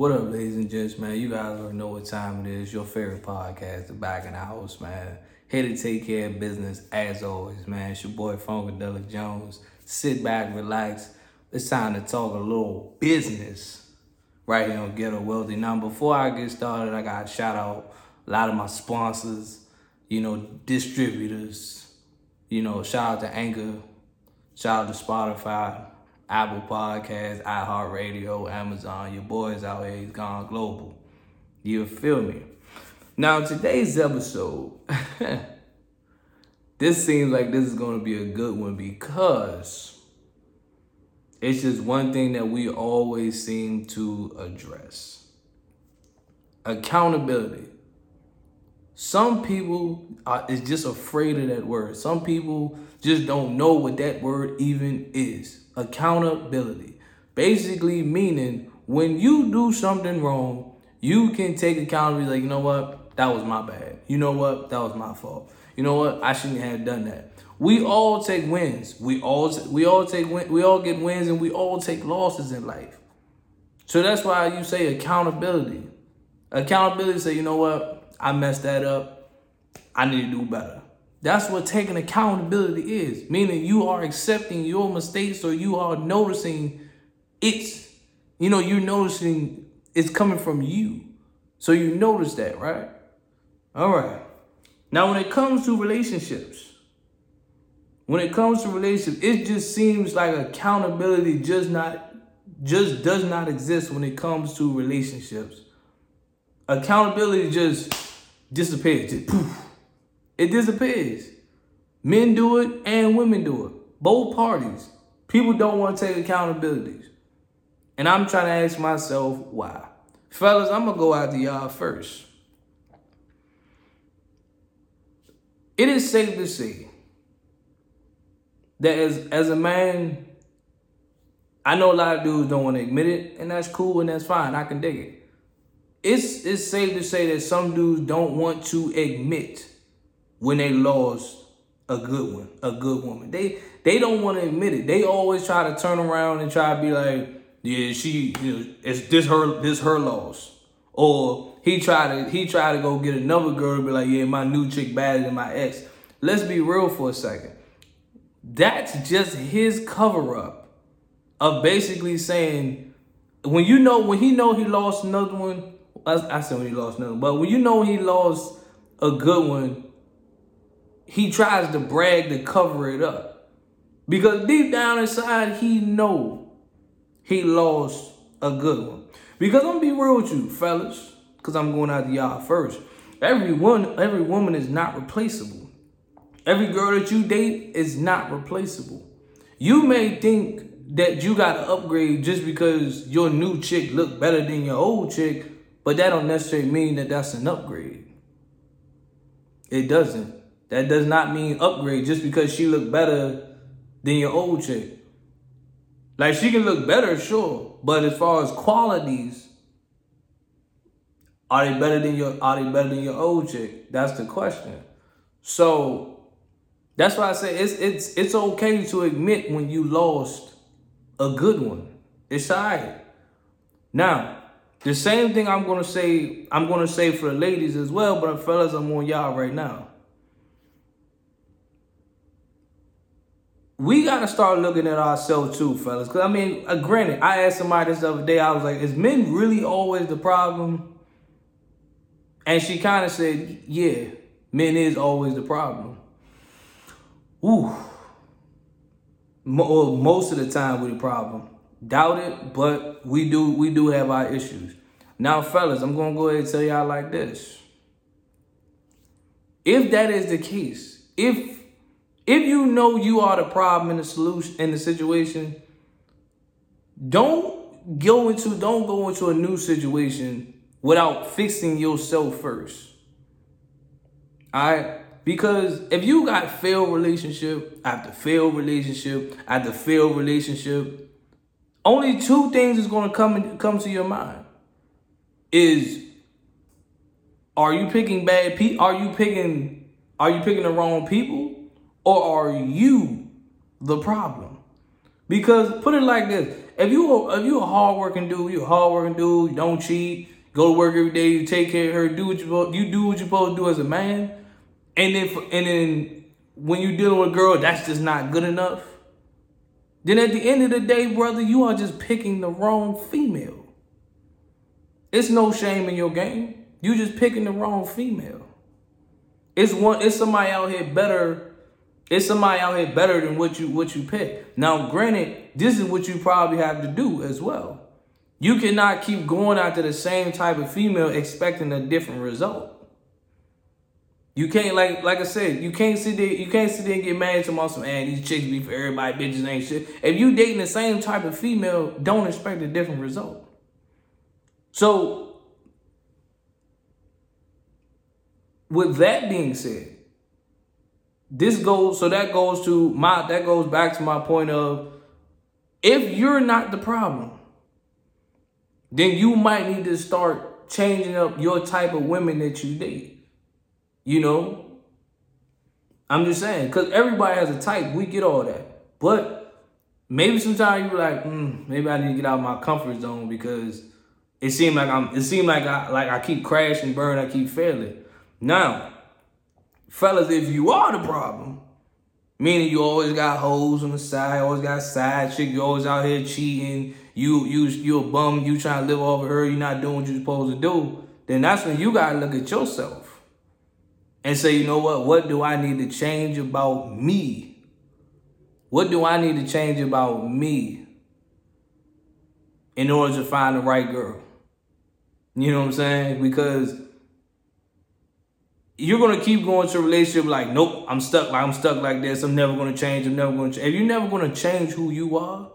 What up, ladies and gents, man? You guys already know what time it is. Your favorite podcast, The Back in the House, man. Here to take care of business as always, man. It's your boy Funkadelic Jones. Sit back, relax. It's time to talk a little business right here on Ghetto Wealthy. Now, before I get started, I got to shout out a lot of my sponsors, you know, distributors. You know, shout out to Anchor, shout out to Spotify, Apple Podcasts, iHeartRadio, Amazon. Your boys out here, he's gone global. You feel me? Now, today's episode, this seems like this is going to be a good one because it's just one thing that we always seem to address accountability. Some people are is just afraid of that word. Some people just don't know what that word even is. Accountability. Basically meaning when you do something wrong, you can take accountability like, you know what? That was my bad. You know what? That was my fault. You know what? I shouldn't have done that. We all take wins. We all we all take win, we all get wins and we all take losses in life. So that's why you say accountability. Accountability say, you know what? I messed that up. I need to do better. That's what taking accountability is. Meaning you are accepting your mistakes or you are noticing it's, you know, you're noticing it's coming from you. So you notice that, right? All right. Now, when it comes to relationships, when it comes to relationships, it just seems like accountability just not just does not exist when it comes to relationships. Accountability just disappears. Just poof. It disappears. Men do it and women do it. Both parties. People don't want to take accountabilities. And I'm trying to ask myself why. Fellas, I'm going to go out to y'all first. It is safe to say that as, as a man, I know a lot of dudes don't want to admit it, and that's cool and that's fine. I can dig it it's it's safe to say that some dudes don't want to admit when they lost a good one, a good woman. They they don't want to admit it. They always try to turn around and try to be like, yeah, she, you know, it's this her this her loss. Or he tried to he tried to go get another girl to be like, yeah, my new chick better than my ex. Let's be real for a second. That's just his cover up of basically saying when you know when he know he lost another one, I, said when he lost nothing, but when you know he lost a good one, he tries to brag to cover it up. Because deep down inside, he know he lost a good one. Because I'm gonna be real with you, fellas, because I'm going out to y'all first. Every one, every woman is not replaceable. Every girl that you date is not replaceable. You may think that you got to upgrade just because your new chick look better than your old chick, but that don't necessarily mean that that's an upgrade. It doesn't. That does not mean upgrade just because she look better than your old chick. Like she can look better, sure, but as far as qualities, are they better than your are they better than your old chick? That's the question. So that's why I say it's it's it's okay to admit when you lost a good one. It's alright. Now, the same thing I'm gonna say, I'm gonna say for the ladies as well, but fellas, I'm on y'all right now. We gotta start looking at ourselves too, fellas. Cause I mean, uh, granted, I asked somebody this other day, I was like, is men really always the problem? And she kind of said, yeah, men is always the problem. Ooh. Mo- most of the time, we the problem. Doubt it, but we do we do have our issues. Now, fellas, I'm gonna go ahead and tell y'all like this. If that is the case, if if you know you are the problem in the solution in the situation, don't go into don't go into a new situation without fixing yourself first. Alright? Because if you got failed relationship after failed relationship after failed relationship, only two things is going to come come to your mind. Is are you picking bad people? Are you picking are you picking the wrong people or are you the problem? Because put it like this, If you if you a hardworking dude, you a hardworking dude, you don't cheat, go to work every day, you take care of her, do what you you do what you're supposed to do as a man, and then and then when you dealing with a girl, that's just not good enough. Then at the end of the day, brother, you are just picking the wrong female. It's no shame in your game. You just picking the wrong female. It's one. It's somebody out here better. It's somebody out here better than what you what you pick. Now, granted, this is what you probably have to do as well. You cannot keep going after the same type of female expecting a different result. You can't like like I said, you can't sit there, you can't sit there and get mad to some man, these chicks be for everybody, bitches ain't shit. If you dating the same type of female, don't expect a different result. So with that being said, this goes so that goes to my that goes back to my point of if you're not the problem, then you might need to start changing up your type of women that you date. You know? I'm just saying, because everybody has a type. We get all that. But maybe sometimes you're like, mm, maybe I need to get out of my comfort zone because it seemed like I'm it seemed like I like I keep crashing, burn, I keep failing. Now, fellas, if you are the problem, meaning you always got hoes on the side, always got side chick, you always out here cheating, you you you a bum, you trying to live off of her, you're not doing what you're supposed to do, then that's when you gotta look at yourself and say, you know what, what do I need to change about me? What do I need to change about me in order to find the right girl? You know what I'm saying? Because you're gonna keep going to a relationship like, nope, I'm stuck. Like I'm stuck like this. I'm never gonna change. I'm never gonna change. If you're never gonna change who you are,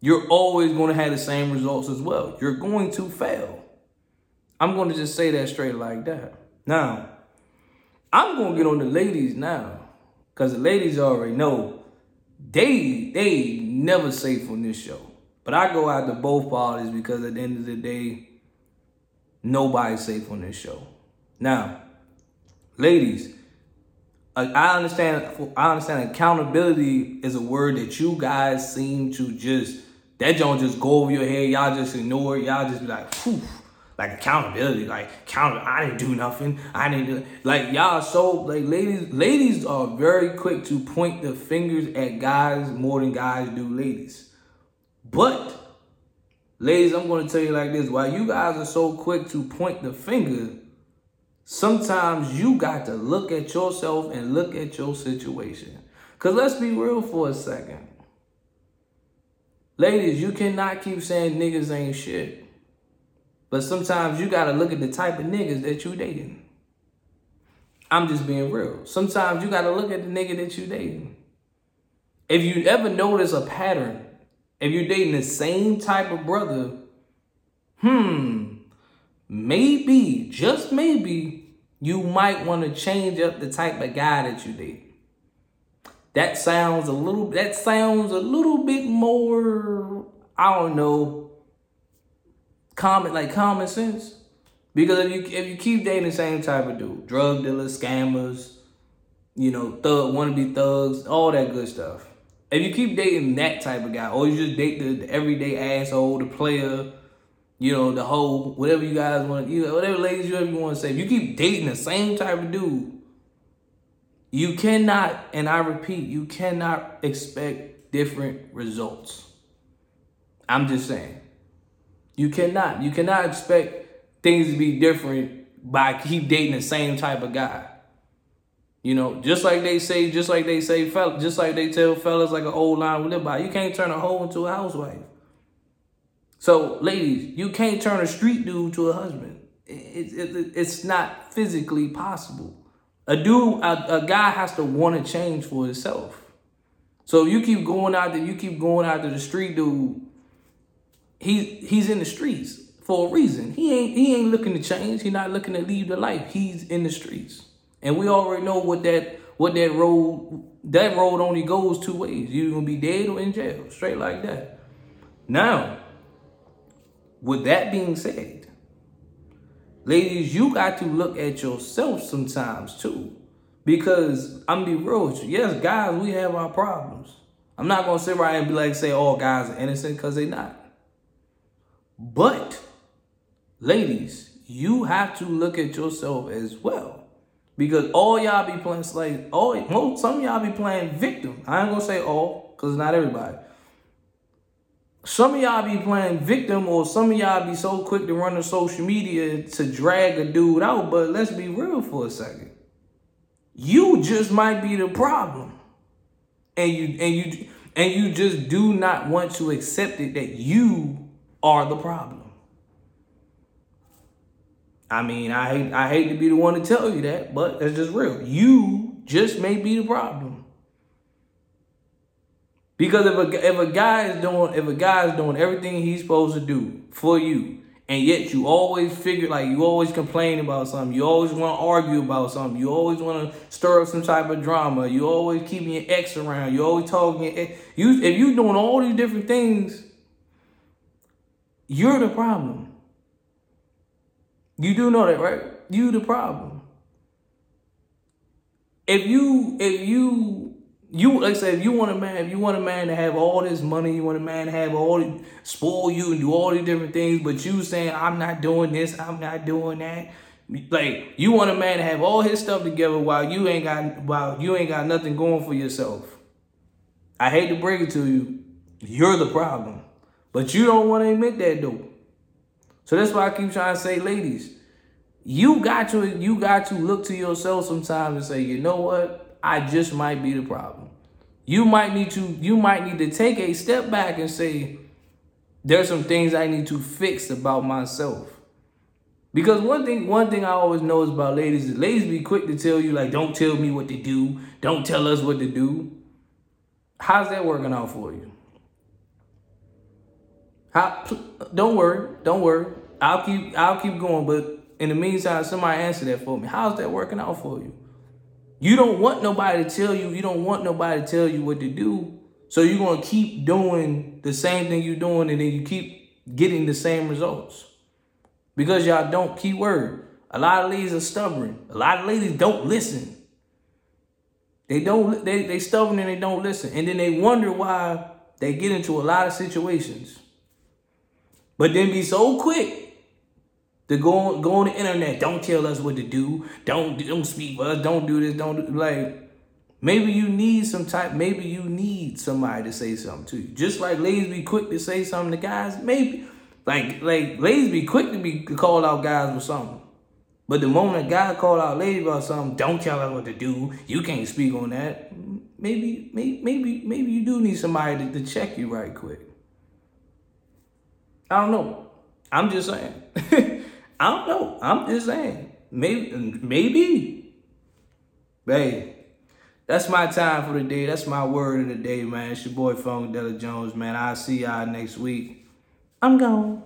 you're always gonna have the same results as well. You're going to fail. I'm gonna just say that straight like that. Now, I'm gonna get on the ladies now, cause the ladies already know they they never safe on this show. But I go out to both parties because at the end of the day, nobody's safe on this show. Now, ladies, I understand. I understand. Accountability is a word that you guys seem to just that don't just go over your head. Y'all just ignore it. Y'all just be like, Phew. Like accountability. Like count. I didn't do nothing. I didn't do like y'all. So like ladies, ladies are very quick to point the fingers at guys more than guys do ladies. But ladies, I'm going to tell you like this: while you guys are so quick to point the finger Sometimes you got to look at yourself and look at your situation. Because let's be real for a second. Ladies, you cannot keep saying niggas ain't shit. But sometimes you got to look at the type of niggas that you dating. I'm just being real. Sometimes you got to look at the nigga that you dating. If you ever notice a pattern, if you're dating the same type of brother, hmm, maybe, just maybe, you might want to change up the type of guy that you date. That sounds a little that sounds a little bit more, I don't know, common like common sense. Because if you if you keep dating the same type of dude, drug dealers, scammers, you know, thug wannabe thugs, all that good stuff. If you keep dating that type of guy, or you just date the, the everyday asshole, the player, you know, the whole whatever you guys want, you whatever ladies you ever want to say. If you keep dating the same type of dude, you cannot, and I repeat, you cannot expect different results. I'm just saying. You cannot. You cannot expect things to be different by keep dating the same type of guy. You know, just like they say, just like they say, fella, just like they tell fellas like an old line we live by, you can't turn a hoe into a housewife. So, ladies, you can't turn a street dude to a husband. It, it, it's not physically possible. A dude, a, a guy has to want to change for himself. So if you keep going out there, you keep going out to the street dude. He's he's in the streets for a reason. He ain't he ain't looking to change. He's not looking to leave the life. He's in the streets, and we already know what that what that road that road only goes two ways. You're gonna be dead or in jail, straight like that. Now, with that being said, ladies, you got to look at yourself sometimes too. Because I'm be real with you. Yes, guys, we have our problems. I'm not gonna sit right and be like say all guys are innocent because they not. But ladies, you have to look at yourself as well. Because all y'all be playing like all most some y'all be playing victim. I ain't gonna say all, because not everybody. Some of y'all be playing victim, or some of y'all be so quick to run to social media to drag a dude out. But let's be real for a second. You just might be the problem. And you and you and you just do not want to accept it that you are the problem. I mean, I hate I hate to be the one to tell you that, but it's just real. You just may be the problem. Because if a if a guy is doing if a guy is doing everything he's supposed to do for you, and yet you always figure like you always complain about something, you always want to argue about something, you always want to stir up some type of drama, you always keeping your ex around, you always talking eh, you if you doing all these different things, you're the problem. You do know that, right? You the problem. If you, if you, you like I said, if you want a man, if you want a man to have all this money, you want a man to have all the spoil you and do all these different things, but you saying I'm not doing this, I'm not doing that. Like you want a man to have all his stuff together while you ain't got while you ain't got nothing going for yourself. I hate to break it to you, you're the problem. But you don't want to admit that though. So that's why I keep trying to say, ladies, you got to you got to look to yourself sometimes and say, you know what? I just might be the problem. You might need to you might need to take a step back and say, there's some things I need to fix about myself. Because one thing, one thing I always know is about ladies is ladies be quick to tell you like, don't tell me what to do, don't tell us what to do. How's that working out for you? Don't worry, don't worry. I'll keep I'll keep going, but in the meantime, somebody answer that for me. How's that working out for you? You don't want nobody to tell you, you don't want nobody to tell you what to do. So you're gonna keep doing the same thing you're doing, and then you keep getting the same results. Because y'all don't keep word. A lot of ladies are stubborn. A lot of ladies don't listen. They don't they they stubborn and they don't listen. And then they wonder why they get into a lot of situations. But then be so quick to go on, go on the internet. Don't tell us what to do. Don't don't speak for us. Don't do this. Don't do like. Maybe you need some type. Maybe you need somebody to say something to you. Just like ladies be quick to say something to guys. Maybe like like ladies be quick to be to call out guys for something. But the moment a guy call out ladies about something, don't tell her what to do. You can't speak on that. Maybe maybe maybe maybe you do need somebody to, to check you right quick. I don't know. I'm just saying. I don't know. I'm just saying. Maybe, maybe. Hey, that's my time for the day. That's my word of the day, man. It's your boy Funkadelic Jones, man. I'll see y'all next week. I'm gone.